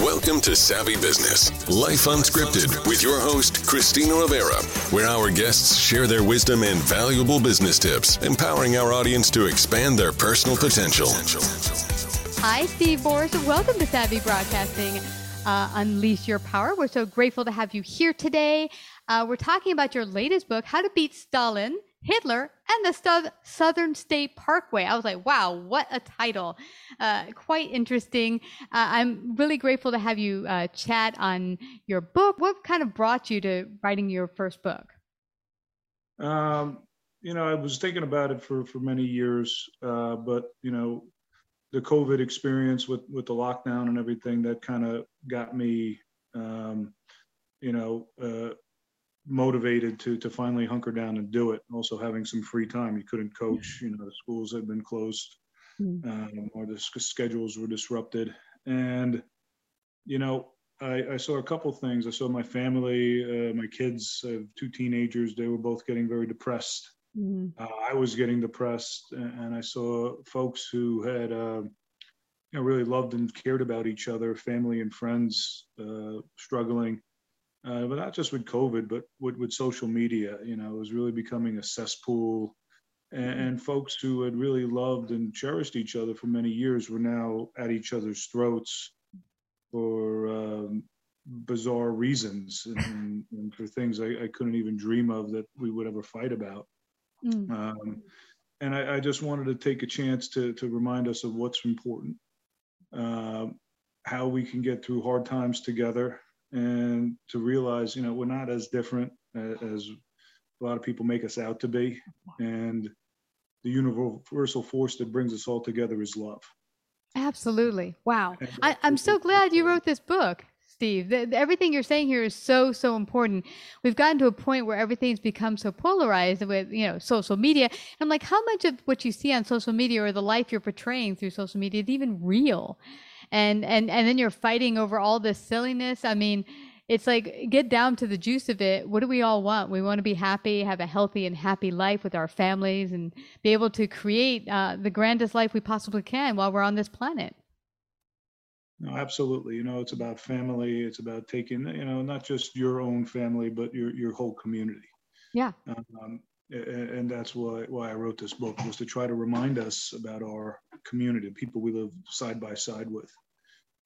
Welcome to Savvy Business, Life Unscripted, with your host, Christina Rivera, where our guests share their wisdom and valuable business tips, empowering our audience to expand their personal potential. Hi, Steve Borys. Welcome to Savvy Broadcasting. Uh, Unleash Your Power. We're so grateful to have you here today. Uh, we're talking about your latest book, How to Beat Stalin, Hitler, and the Southern State Parkway. I was like, wow, what a title. Uh, quite interesting. Uh, I'm really grateful to have you uh, chat on your book. What kind of brought you to writing your first book? Um, you know, I was thinking about it for, for many years, uh, but, you know, the COVID experience with, with the lockdown and everything that kind of got me, um, you know, uh, motivated to to finally hunker down and do it. Also having some free time. You couldn't coach. You know, the schools had been closed, um, or the schedules were disrupted. And you know, I, I saw a couple things. I saw my family, uh, my kids, I have two teenagers. They were both getting very depressed. Uh, I was getting depressed, and, and I saw folks who had. Uh, you know, really loved and cared about each other, family and friends uh, struggling uh, but not just with COVID, but with, with social media. You know, it was really becoming a cesspool. And, and, folks who had really loved and cherished each other for many years were now at each other's throats for um, bizarre reasons and, and for things I, I, couldn't even dream of that we would ever fight about. Mm. Um, and I, I, just wanted to take a chance to, to remind us of what's important, uh, how we can get through hard times together, and to realize, you know, we're not as different as a lot of people make us out to be. And the universal force that brings us all together is love. Absolutely. Wow. I, am so glad you wrote this book, Steve. The, the, everything you're saying here is so, so important. We've gotten to a point where everything's become so polarized with, you know, social media. And I'm like, how much of what you see on social media or the life you're portraying through social media is even real? And and and then you're fighting over all this silliness. I mean it's like get down to the juice of it. What do we all want? We want to be happy have a healthy and happy life with our families and be able to create uh, the grandest life we possibly can while we're on this planet. No absolutely. You know it's about family. It's about taking you know not just your own family but your your whole community. Yeah. Um, and that's why why I wrote this book was to try to remind us about our community, people we live side by side with.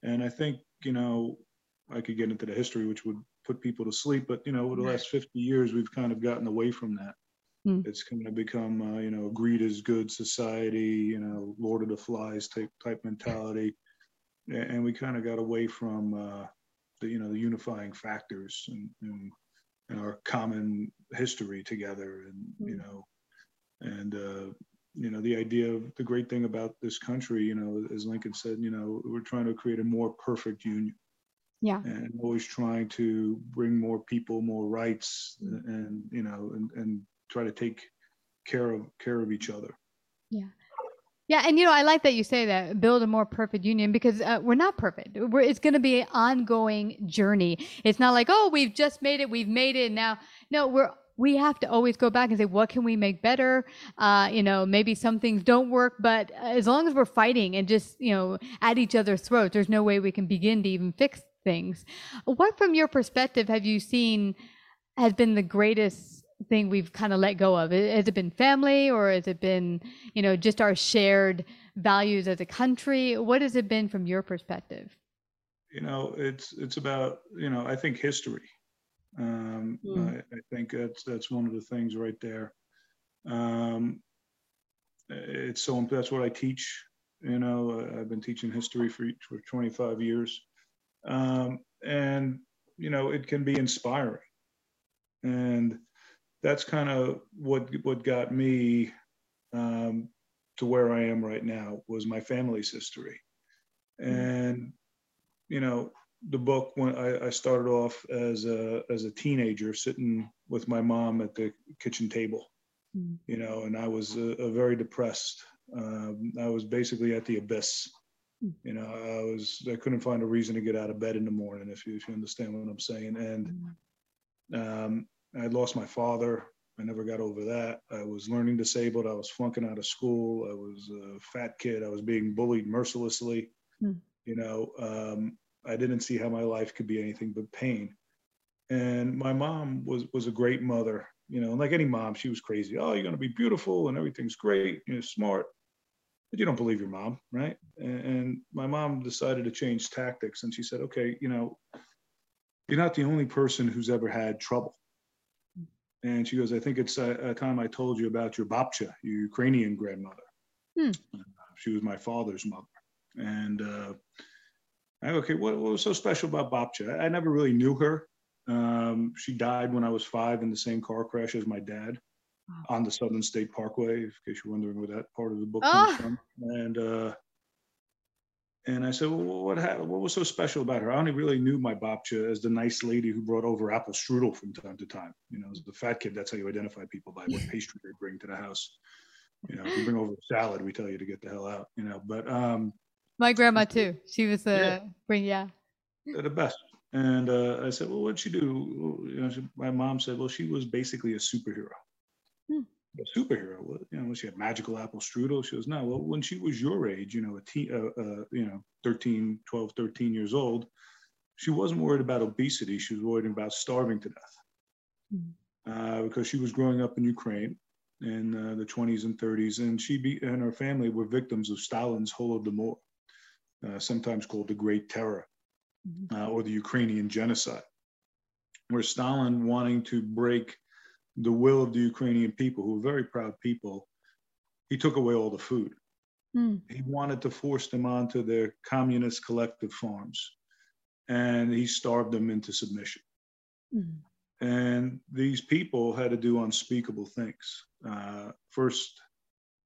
And I think you know I could get into the history, which would put people to sleep, but you know over the last 50 years we've kind of gotten away from that. Mm. It's kind of become uh, you know greed is good society, you know Lord of the Flies type type mentality, and we kind of got away from uh, the you know the unifying factors and, and our common history together and mm-hmm. you know and uh, you know the idea of the great thing about this country you know as lincoln said you know we're trying to create a more perfect union yeah and always trying to bring more people more rights mm-hmm. and you know and, and try to take care of care of each other yeah yeah, and you know, I like that you say that build a more perfect union because uh, we're not perfect. We're, it's going to be an ongoing journey. It's not like, oh, we've just made it, we've made it now. No, we're we have to always go back and say, what can we make better? Uh, you know, maybe some things don't work, but as long as we're fighting and just, you know, at each other's throats, there's no way we can begin to even fix things. What, from your perspective, have you seen has been the greatest thing we've kind of let go of? Has it been family or has it been, you know, just our shared values as a country? What has it been from your perspective? You know, it's it's about you know I think history. Um, mm. I, I, think that's that's one of the things right there. Um, it's so that's what I teach. You know, I've been teaching history for for 25 years, um, and you know it can be inspiring, and that's kind of what what got me um, to where I am right now was my family's history. Mm. And, you know, the book when I, I, started off as a as a teenager sitting with my mom at the kitchen table, mm. you know, and I was a, a very depressed. Um, I was basically at the abyss. Mm. You know, I was I couldn't find a reason to get out of bed in the morning. If you if you understand what I'm saying, and um, I lost my father I never got over that. I was learning disabled. I was flunking out of school. I was a fat kid. I was being bullied mercilessly. Mm. You know, um, I didn't see how my life could be anything but pain. And my mom was was a great mother. You know, like any mom, she was crazy. Oh, you're gonna be beautiful and everything's great. You're smart, but you don't believe your mom, right? And, and my mom decided to change tactics, and she said, "Okay, you know, you're not the only person who's ever had trouble." And she goes, I think it's a, a time I told you about your babcha, your Ukrainian grandmother. Hmm. Uh, she was my father's mother. And uh, I go, okay, what, what, was so special about babcha? I, I never really knew her. Um, she died when I was five in the same car crash as my dad wow. on the Southern State Parkway, in case you're wondering where that part of the book comes oh. from. And uh, and I said, well, what, what was so special about her? I only really knew my babcha as the nice lady who brought over apple strudel from time to time. You know, as the fat kid, that's how you identify people by what pastry they bring to the house. You know, if you bring over a salad, we tell you to get the hell out, you know, but. um My grandma too. She was the, yeah. bring, yeah. The best. And uh, I said, well, what'd she do? You know, she, my mom said, well, she was basically a superhero. A superhero. You know, when she had magical apple strudel. She goes, no, well, when she was your age, you know, a teen, uh, uh, you know, 13, 12, 13 years old, she wasn't worried about obesity. She was worried about starving to death mm-hmm. uh, because she was growing up in Ukraine in uh, the 20s and 30s, and she be, and her family were victims of Stalin's Holodomor, uh, sometimes called the Great Terror, mm-hmm. Uh, or the Ukrainian genocide, where Stalin wanting to break the will of the Ukrainian people, who were very proud people, he took away all the food. Mm. He wanted to force them onto their communist collective farms, and he starved them into submission. Mm. And these people had to do unspeakable things. Uh, first,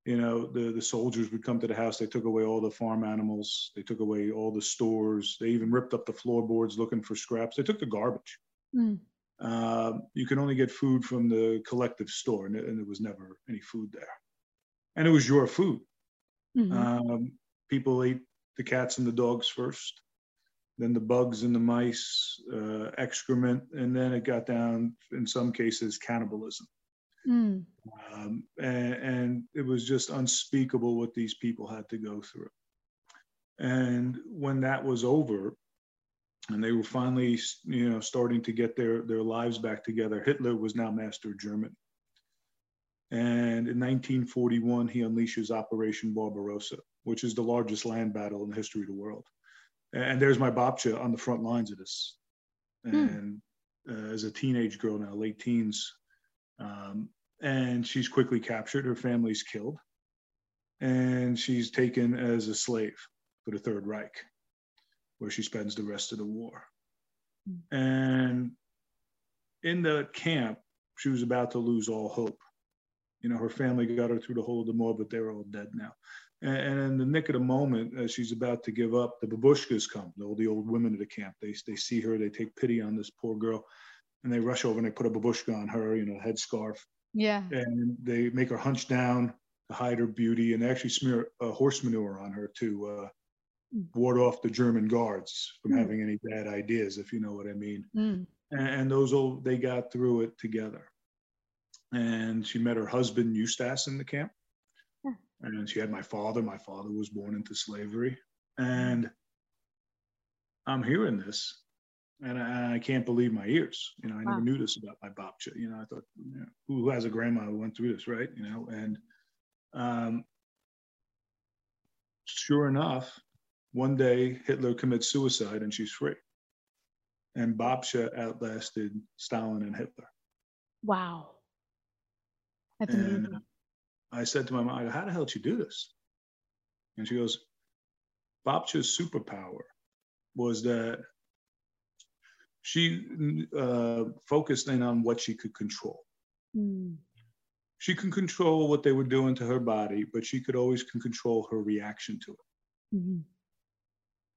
you know, the, the soldiers would come to the house, they took away all the farm animals, they took away all the stores, they even ripped up the floorboards looking for scraps, they took the garbage. Mm uh, you can only get food from the collective store, and, and, there was never any food there. And it was your food. Mm-hmm. Um, people ate the cats and the dogs first, then the bugs and the mice, uh, excrement, and then it got down, in some cases, cannibalism. Mm. Um, and, and it was just unspeakable what these people had to go through. And when that was over, and they were finally, you know, starting to get their their lives back together. Hitler was now master of Germany, and in 1941 he unleashes Operation Barbarossa, which is the largest land battle in the history of the world. And there's my babcha on the front lines of this. Hmm. And uh, as a teenage girl now, late teens, um, and she's quickly captured. Her family's killed, and she's taken as a slave for the Third Reich where she spends the rest of the war. Mm. And in the camp, she was about to lose all hope. You know, her family got her through the whole of the war, but they're all dead now. And, and in the nick of the moment, as she's about to give up, the babushkas come, all the old women of the camp. They, they see her, they take pity on this poor girl, and they rush over and they put a babushka on her, you know, headscarf. Yeah. And they make her hunch down to hide her beauty, and they actually smear uh, horse manure on her to uh, ward off the German guards from mm. having any bad ideas, if you know what I mean. Mm. And, and, those old, they got through it together. and she met her husband Eustace in the camp. And she had my father. My father was born into slavery, and I'm hearing this, and I, I can't believe my ears. You know, I never knew this about my babcha. You know, I thought, you know, who has a grandma who went through this, right? You know, and um, sure enough, one day Hitler commits suicide and she's free. And Babcha outlasted Stalin and Hitler. Wow. That's and amazing. I said to my mom, I go, how the hell did you do this? And she goes, Babcha's superpower was that she uh, focused in on what she could control. Mm. She can control what they were doing to her body, but she could always can control her reaction to it. Mhm.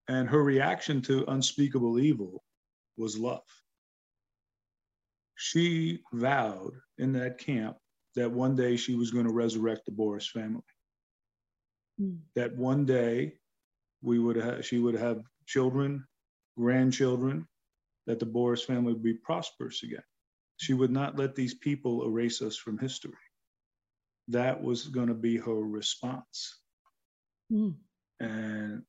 And her reaction to unspeakable evil was love. She vowed in that camp that one day she was going to resurrect the Borys family. Mm. That one day we would have, she would have children, grandchildren, that the Borys family would be prosperous again. She would not let these people erase us from history. That was going to be her response. Mm. And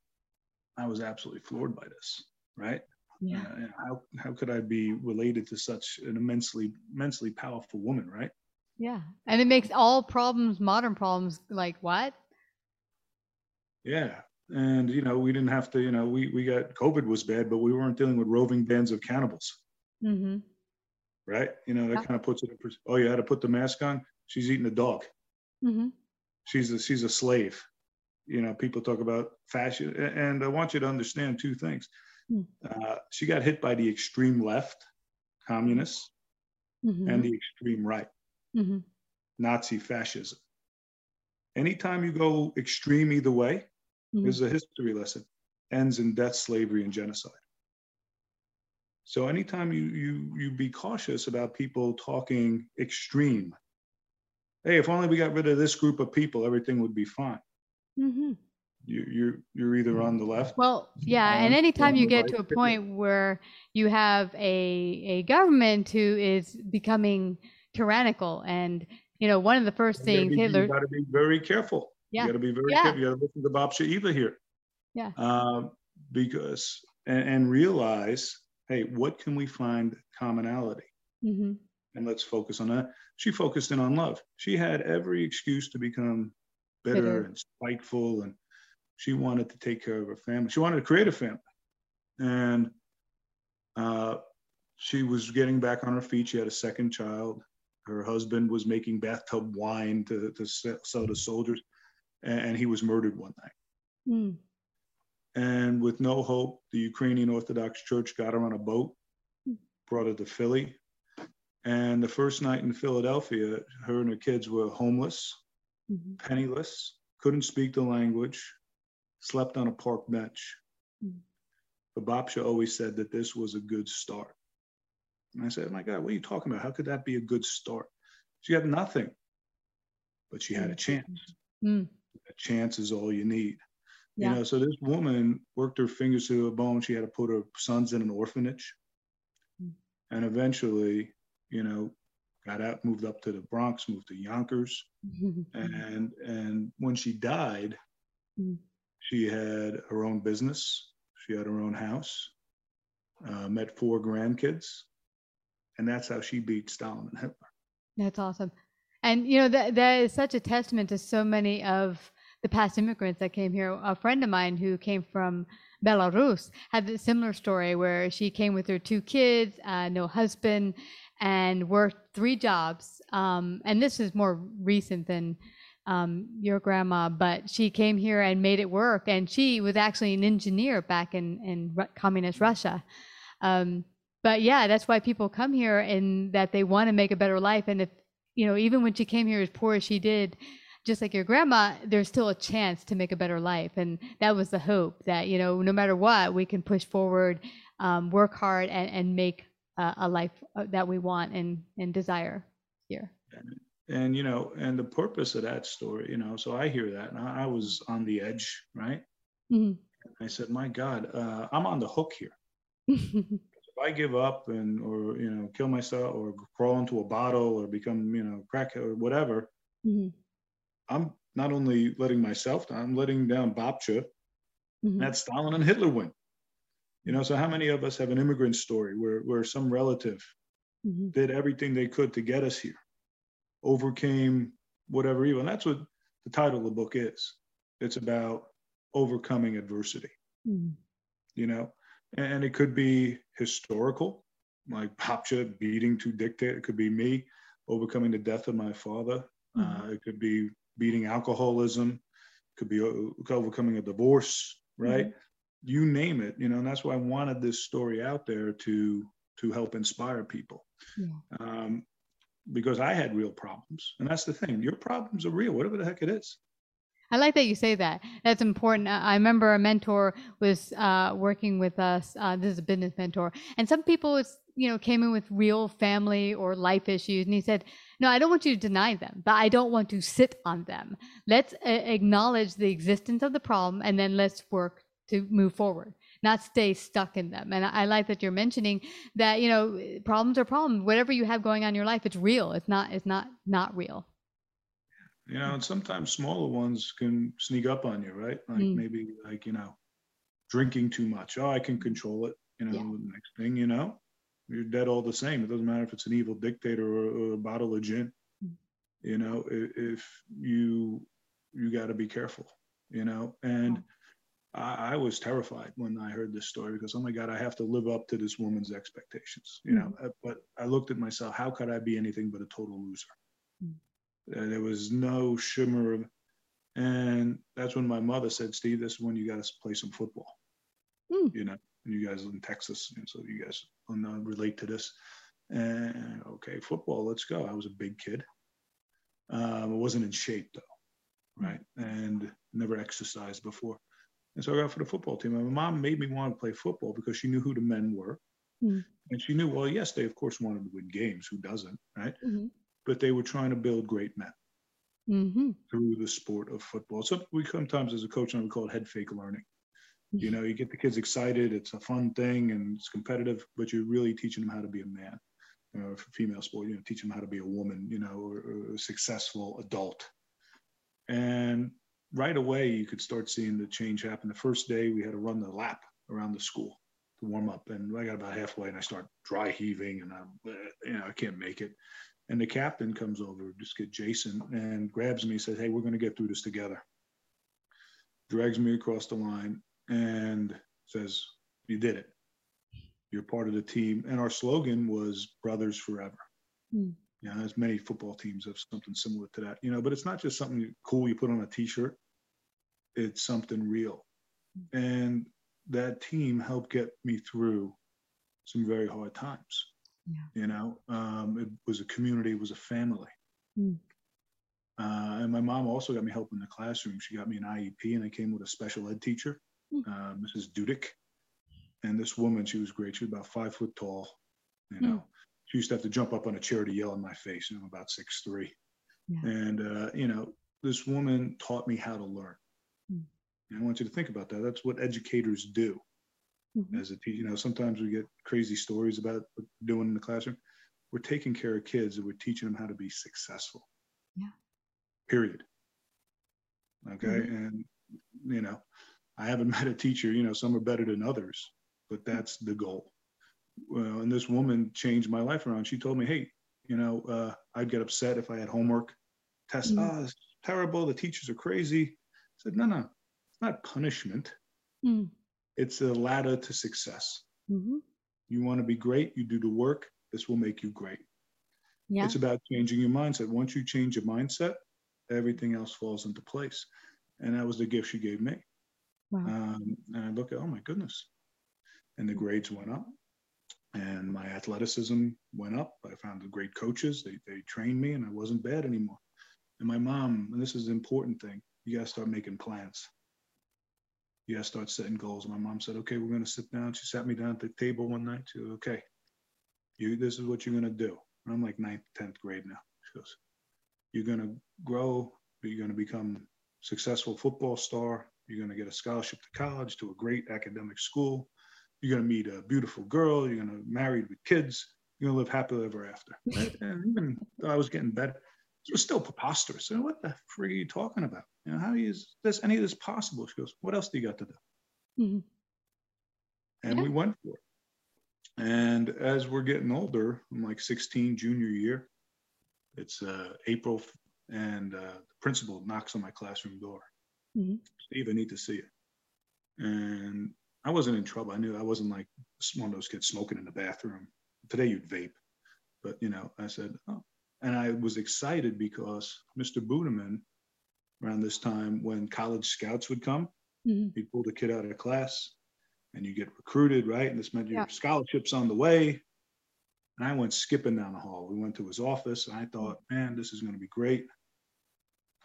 I was absolutely floored by this, right? Yeah. Uh, how how could I be related to such an immensely immensely powerful woman, right? Yeah. And it makes all problems, modern problems, like what? Yeah. And you know, we didn't have to, you know, we we got COVID was bad, but we weren't dealing with roving bands of cannibals, Mm-hmm. right? You know, that Yeah. kind of puts it in oh, you had to put the mask on. She's eating a dog. Mm-hmm. She's a she's a slave. You know, people talk about fascism. and I want you to understand two things. Hmm. Uh, she got hit by the extreme left, communists, Mm-hmm. and the extreme right. mm-hmm. Nazi fascism. Anytime you go extreme either way, Mhm. is a history lesson, ends in death, slavery, and genocide. So anytime you you you be cautious about people talking extreme. Hey, if only we got rid of this group of people, everything would be fine. Mm-hmm. You you're you're either on the left. Well, yeah, and anytime you get right to a point where you have a a government who is becoming tyrannical, and you know, one of the first things be- Hitler, You got to be very careful. Yeah. You got to be very Yeah. careful. You got to listen to Babcha here. Yeah. Um, because and, and realize, hey, what can we find commonality? hmm and let's focus on that. She focused in on love. She had every excuse to become bitter, Bitter. and spiteful, and she wanted to take care of her family. She wanted to create a family, and uh, she was getting back on her feet. She had a second child. Her husband was making bathtub wine to, to sell to soldiers, and, and he was murdered one night. Mm. And with no hope, the Ukrainian Orthodox Church got her on a boat, brought her to Philly. And the first night in Philadelphia, her and her kids were homeless, Mhm. penniless, couldn't speak the language, slept on a park bench. Mm. But Babcha always said that this was a good start. And I said, oh my God, what are you talking about? How could that be a good start? She had nothing, but she had a chance. Mm. A chance is all you need. Yeah. You know, so this woman worked her fingers to the bone. She had to put her sons in an orphanage. Mm. And eventually, you know, got out, moved up to the Bronx, moved to Yonkers. And and when she died, Mm. she had her own business. She had her own house, uh, met four grandkids. And that's how she beat Stalin and Hitler. That's awesome. And you know that that is such a testament to so many of the past immigrants that came here. A friend of mine who came from Belarus had a similar story where she came with her two kids, uh, no husband, and worked three jobs. Um, and this is more recent than um, your grandma, but she came here and made it work. And she was actually an engineer back in in communist Russia. Um, but yeah, that's why people come here and that they want to make a better life. And if you know, even when she came here as poor as she did, just like your grandma, there's still a chance to make a better life. And that was the hope that, you know, no matter what, we can push forward, um, work hard, and, and make uh, a life uh, that we want and, and desire here. And, you know, and the purpose of that story, you know, so I hear that and I, I was on the edge, right? Mhm. I said, my God, uh, I'm on the hook here. If I give up and or you know kill myself or crawl into a bottle or become you know crack or whatever, mm-hmm. I'm not only letting myself down, I'm letting down Babcha. Mm-hmm. That Stalin and Hitler win. You know, so how many of us have an immigrant story where where some relative mm-hmm. did everything they could to get us here, overcame whatever evil, and that's what the title of the book is. It's about overcoming adversity. Mm-hmm. You know, and it could be historical, like Babcha beating two dictators. It could be me overcoming the death of my father. Mm-hmm. Uh, it could be beating alcoholism. It could be overcoming a divorce, right? You name it, you know. And that's why I wanted this story out there to to help inspire people. Yeah. Um, because I had real problems, and that's the thing. Your problems are real, whatever the heck it is. I like that you say that. That's important. I remember a mentor was uh, working with us. Uh, this is a business mentor, and some people, you know, came in with real family or life issues, and he said, "No, I don't want you to deny them, but I don't want to sit on them. Let's uh, acknowledge the existence of the problem, and then let's work to move forward." not stay stuck in them. And I like that you're mentioning that, you know, problems are problems. Whatever you have going on in your life, it's real. It's not, it's not, not real you know and sometimes smaller ones can sneak up on you right like mm. maybe like you know drinking too much oh i can control it you know yeah. next thing you know you're dead all the same it doesn't matter if it's an evil dictator or, or a bottle of gin mm. you know if, if you you got to be careful you know and I, I, was terrified when i heard this story because oh my god i have to live up to this woman's expectations you know uh, but i looked at myself how could i be anything but a total loser mm. Uh, there was no shimmer of, and that's when my mother said, Steve, this is when you got to play some football. Mm. You know, you guys in Texas, and so you guys will relate to this. And okay, football, let's go. I was a big kid. Um, I wasn't in shape though, right? And never exercised before. And so I got for the football team. And my mom made me want to play football because she knew who the men were. Mm. And she knew, well, yes, they of course wanted to win games. Who doesn't, right? Mm-hmm but they were trying to build great men mm-hmm. through the sport of football. So we sometimes, as a coach, I would call it head fake learning. You mm-hmm. know, you get the kids excited; it's a fun thing and it's competitive, but you're really teaching them how to be a man. You know, for female sport, you know, teach them how to be a woman. You know, or, or a successful adult. And right away, you could start seeing the change happen. The first day, we had to run the lap around the school to warm up, and I got about halfway, and I start dry heaving, and I'm, you know, I can't make it. And the captain comes over, just get Jason, and grabs me, says, Hey, we're going to get through this together. Drags me across the line and says, You did it. You're part of the team. And our slogan was Brothers Forever. Mm. You know, as many football teams have something similar to that, you know, but it's not just something cool you put on a t shirt, it's something real. And that team helped get me through some very hard times. Yeah. You know, um, it was a community, it was a family. Mm. Uh, and my mom also got me help in the classroom. She got me an IEP, and I came with a special ed teacher, mm. uh, Mrs. Dudick. And this woman, she was great. She was about five foot tall. You know, mm. She used to have to jump up on a chair to yell in my face. And I'm about six three, yeah. and uh, you know, this woman taught me how to learn. Mm. And I want you to think about that. That's what educators do mm-hmm. as a teacher. You know, sometimes we get crazy stories about doing in the classroom. We're taking care of kids and we're teaching them how to be successful. Yeah. Period. Okay. Mm-hmm. And, you know, I haven't met a teacher, you know, some are better than others, but that's the goal. Well, and this woman changed my life around. She told me, hey, you know, uh, I'd get upset if I had homework tests. Mm-hmm. Oh, it's terrible. The teachers are crazy. I said, no, no, it's not punishment. Mm it's a ladder to success. Mm-hmm. You want to be great, you do the work, this will make you great. Yeah. It's about changing your mindset. Once you change your mindset, everything else falls into place. And that was the gift she gave me. Wow. Um, and I look at, oh my goodness. And the grades went up and my athleticism went up. I found the great coaches. They, they trained me and I wasn't bad anymore. And my mom, and this is the important thing, you got to start making plans you got to start setting goals. My mom said, okay, we're going to sit down. She sat me down at the table one night. She goes, okay, you, this is what you're going to do. And I'm like ninth, 10th grade now. She goes, you're going to grow. You're going to become successful football star. You're going to get a scholarship to college, to a great academic school. You're going to meet a beautiful girl. You're going to married with kids. You're going to live happily ever after. and even though I was getting better, it was still preposterous. So what the frig are you talking about? You know, how is this any of this possible? She goes, what else do you got to do? Mm-hmm. And yeah. we went for it. And as we're getting older, I'm like 16, junior year. It's uh, April, and uh, the principal knocks on my classroom door. Mm-hmm. Steve, I need to see you. And I wasn't in trouble. I knew I wasn't like one of those kids smoking in the bathroom. Today you'd vape, but you know, I said, oh. and I was excited because Mr. Budeman, around this time when college scouts would come, mm-hmm. he'd pull the kid out of class, and you get recruited, right? And this meant your scholarships on the way. And I went skipping down the hall. We went to his office, and I thought, man, this is going to be great.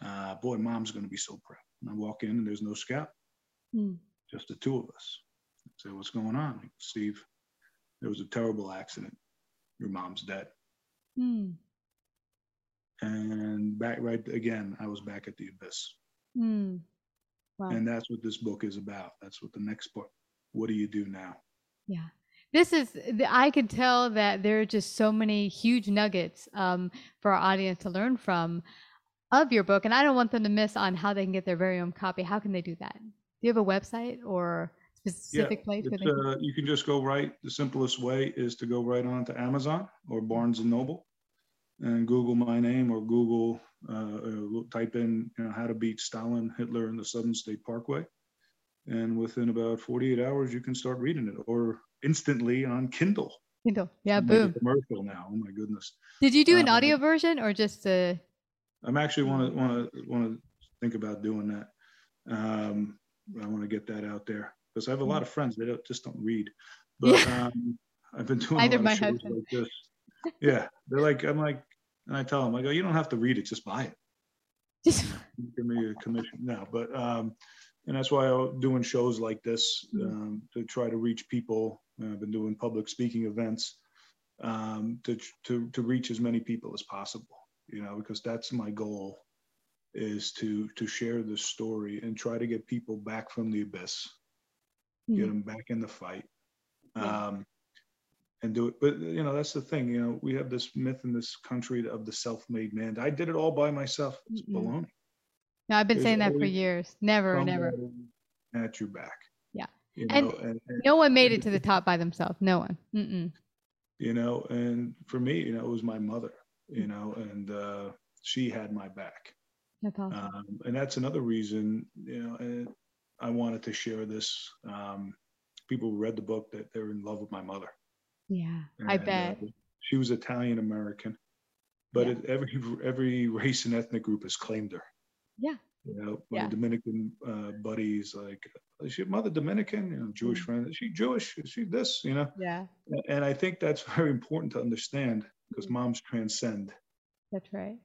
Uh, boy, mom's going to be so proud. And I walk in, and there's no scout, mm. just the two of us. Say, what's going on? Steve, there was a terrible accident. Your mom's dead. Mm. And back right again, I was back at the abyss. Mm. Wow. And that's what this book is about. That's what the next book. What do you do now? Yeah. This is, I can tell that there are just so many huge nuggets um, for our audience to learn from of your book. And I don't want them to miss on how they can get their very own copy. How can they do that? Do you have a website or specific yeah, place? Uh, you can just go right. The simplest way is to go right on to Amazon or Barnes and Noble and Google my name or Google, uh, type in you know, how to beat Stalin, Hitler, and the Southern State Parkway. And within about 48 hours, you can start reading it or instantly on Kindle. Kindle, yeah, boom. Commercial now. Oh my goodness. Did you do an um, audio version or just a? I'm actually want to want to want to think about doing that. Um, I want to get that out there because I have a lot of friends that just don't read. But yeah. um, I've been doing a lot of shows like this. Yeah, they're like I'm like, and I tell them I go, you don't have to read it, just buy it. Just give me a commission. No, but um, and that's why I'm doing shows like this mm-hmm. um, to try to reach people. I've been doing public speaking events um, to, to to reach as many people as possible. You know, because that's my goal is to to share this story and try to get people back from the abyss, mm-hmm. get them back in the fight, um, and do it. But you know, that's the thing. You know, we have this myth in this country of the self-made man. I did it all by myself. It's mm-hmm. baloney. No, I've been saying that for years. Never, never. At your back. Yeah. You know, and, and, and, no one made it to the top by themselves. No one. Mm-mm. You know, and for me, you know, it was my mother. You know, and uh, she had my back. That's awesome. Um, and that's another reason, you know, and I wanted to share this. Um, people who read the book that they're in love with my mother. Yeah, and, I bet. Uh, she was Italian American, but yeah. it, every every race and ethnic group has claimed her. Yeah. You know, my yeah. Dominican uh, buddies, like, is she mother Dominican? You know, Jewish mm-hmm. friend. Is she Jewish? Is she this? You know? Yeah. And I think that's very important to understand because mm-hmm. moms transcend. That's right.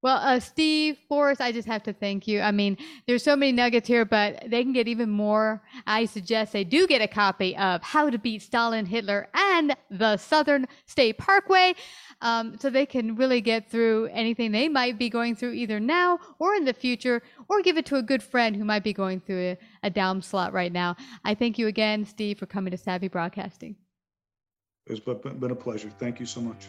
Well, uh, Steve Forrest, I just have to thank you. I mean, there's so many nuggets here, but they can get even more. I suggest they do get a copy of How to Beat Stalin, Hitler, and the Southern State Parkway, um, so they can really get through anything they might be going through either now or in the future, or give it to a good friend who might be going through a, a down slot right now. I thank you again, Steve, for coming to Savvy Broadcasting. It's been a pleasure. Thank you so much.